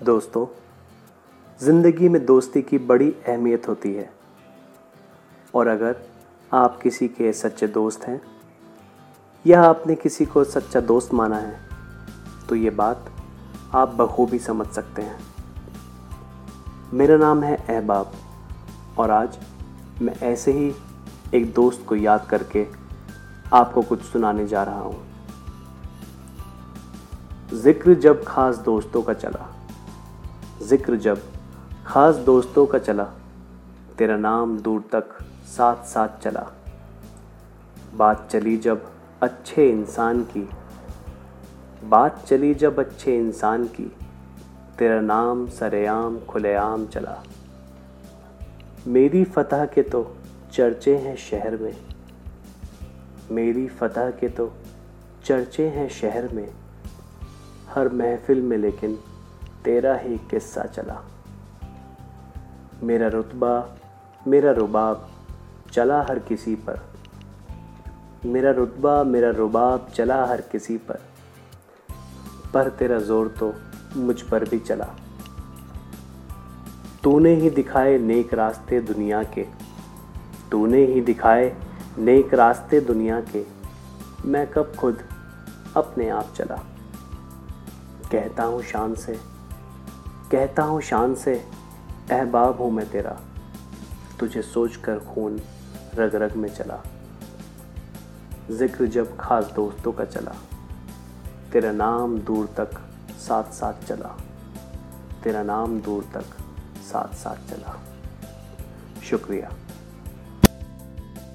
دوستوں زندگی میں دوستی کی بڑی اہمیت ہوتی ہے۔ اور اگر آپ کسی کے سچے دوست ہیں یا آپ نے کسی کو سچا دوست مانا ہے، تو یہ بات آپ بخوبی سمجھ سکتے ہیں۔ میرا نام ہے احباب اور آج میں ایسے ہی ایک دوست کو یاد کر کے آپ کو کچھ سنانے جا رہا ہوں۔ ذکر جب خاص دوستوں کا چلا ذکر جب خاص دوستوں کا چلا، تیرا نام دور تک ساتھ ساتھ چلا۔ بات چلی جب اچھے انسان کی، بات چلی جب اچھے انسان کی، تیرا نام سر عام کھلے عام چلا۔ میری فتح کے تو چرچے ہیں شہر میں۔ میری فتح کے تو چرچے ہیں شہر میں۔ ہر محفل میں لیکن تیرا ہی قصہ چلا۔ میرا رتبہ، میرا رباب چلا ہر کسی پر۔ میرا رتبہ، میرا رباب چلا ہر کسی پر۔ پر تیرا زور تو مجھ پر بھی چلا۔ تو نے ہی دکھائے نیک راستے دنیا کے۔ تو نے ہی دکھائے نیک راستے دنیا کے۔ میں کب خود اپنے آپ چلا۔ کہتا ہوں شان سے کہتا ہوں شان سے احباب ہوں میں تیرا، تجھے سوچ کر خون رگ رگ میں چلا۔ ذکر جب خاص دوستوں کا چلا، تیرا نام دور تک ساتھ ساتھ چلا۔ تیرا نام دور تک ساتھ ساتھ چلا۔ شکریہ۔